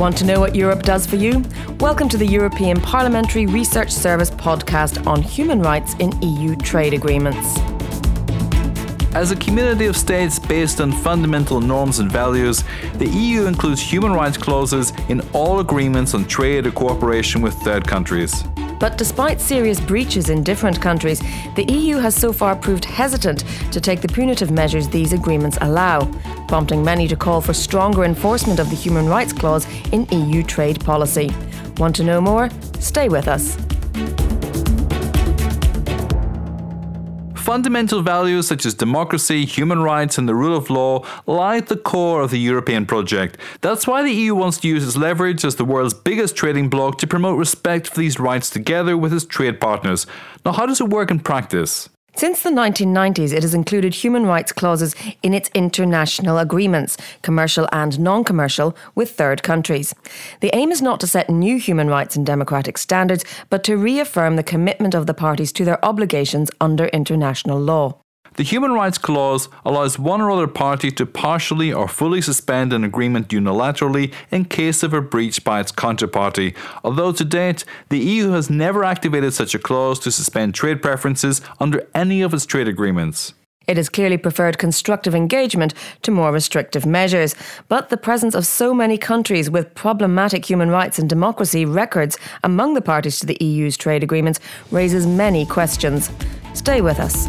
Want to know what Europe does for you? Welcome to the European Parliamentary Research Service podcast on human rights in EU trade agreements. As a community of states based on fundamental norms and values, the EU includes human rights clauses in all agreements on trade or cooperation with third countries. But despite serious breaches in different countries, the EU has so far proved hesitant to take the punitive measures these agreements allow, prompting many to call for stronger enforcement of the human rights clause in EU trade policy. Want to know more? Stay with us. Fundamental values such as democracy, human rights, and the rule of law lie at the core of the European project. That's why the EU wants to use its leverage as the world's biggest trading bloc to promote respect for these rights together with its trade partners. Now, how does it work in practice? Since the 1990s, it has included human rights clauses in its international agreements, commercial and non commercial, with third countries. The aim is not to set new human rights and democratic standards, but to reaffirm the commitment of the parties to their obligations under international law. The Human Rights Clause allows one or other party to partially or fully suspend an agreement unilaterally in case of a breach by its counterparty, although to date, the EU has never activated such a clause to suspend trade preferences under any of its trade agreements. It has clearly preferred constructive engagement to more restrictive measures. But the presence of so many countries with problematic human rights and democracy records among the parties to the EU's trade agreements raises many questions. Stay with us.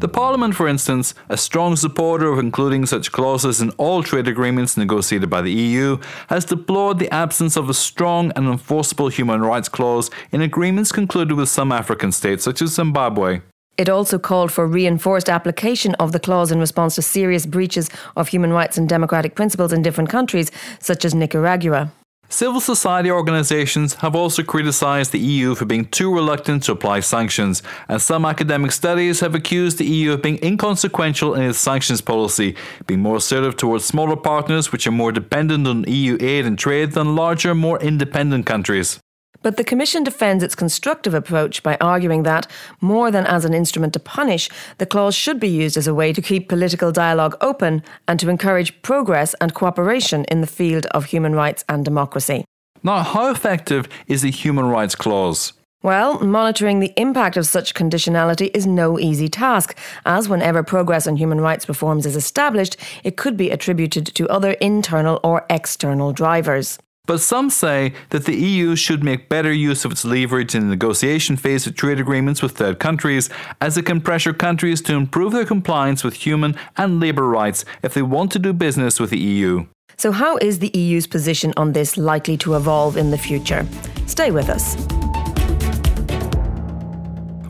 The Parliament, for instance, a strong supporter of including such clauses in all trade agreements negotiated by the EU, has deplored the absence of a strong and enforceable human rights clause in agreements concluded with some African states, such as Zimbabwe. It also called for reinforced application of the clause in response to serious breaches of human rights and democratic principles in different countries, such as Nicaragua. Civil society organisations have also criticised the EU for being too reluctant to apply sanctions, and some academic studies have accused the EU of being inconsequential in its sanctions policy, being more assertive towards smaller partners which are more dependent on EU aid and trade than larger, more independent countries. But the Commission defends its constructive approach by arguing that, more than as an instrument to punish, the clause should be used as a way to keep political dialogue open and to encourage progress and cooperation in the field of human rights and democracy. Now, how effective is the human rights clause? Well, monitoring the impact of such conditionality is no easy task, as whenever progress on human rights reforms is established, it could be attributed to other internal or external drivers. But some say that the EU should make better use of its leverage in the negotiation phase of trade agreements with third countries, as it can pressure countries to improve their compliance with human and labour rights if they want to do business with the EU. So, how is the EU's position on this likely to evolve in the future? Stay with us.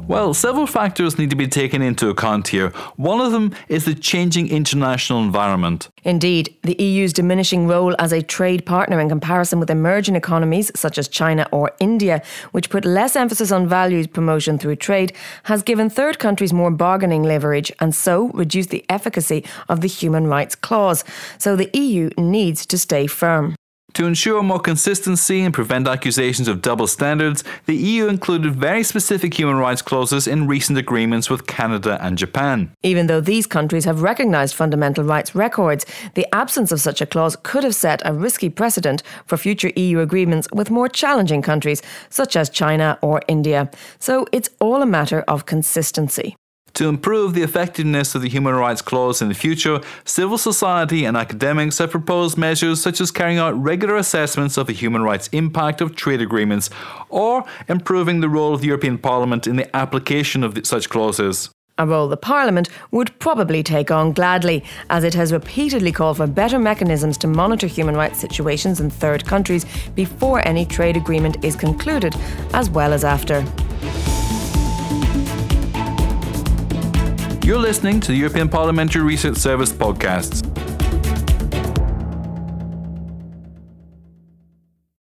Well, several factors need to be taken into account here. One of them is the changing international environment. Indeed, the EU's diminishing role as a trade partner in comparison with emerging economies such as China or India, which put less emphasis on values promotion through trade, has given third countries more bargaining leverage and so reduced the efficacy of the human rights clause. So the EU needs to stay firm. To ensure more consistency and prevent accusations of double standards, the EU included very specific human rights clauses in recent agreements with Canada and Japan. Even though these countries have recognised fundamental rights records, the absence of such a clause could have set a risky precedent for future EU agreements with more challenging countries, such as China or India. So it's all a matter of consistency. To improve the effectiveness of the Human Rights Clause in the future, civil society and academics have proposed measures such as carrying out regular assessments of the human rights impact of trade agreements or improving the role of the European Parliament in the application of such clauses a role the Parliament would probably take on gladly, as it has repeatedly called for better mechanisms to monitor human rights situations in third countries before any trade agreement is concluded, as well as after. You're listening to the European Parliamentary Research Service podcasts.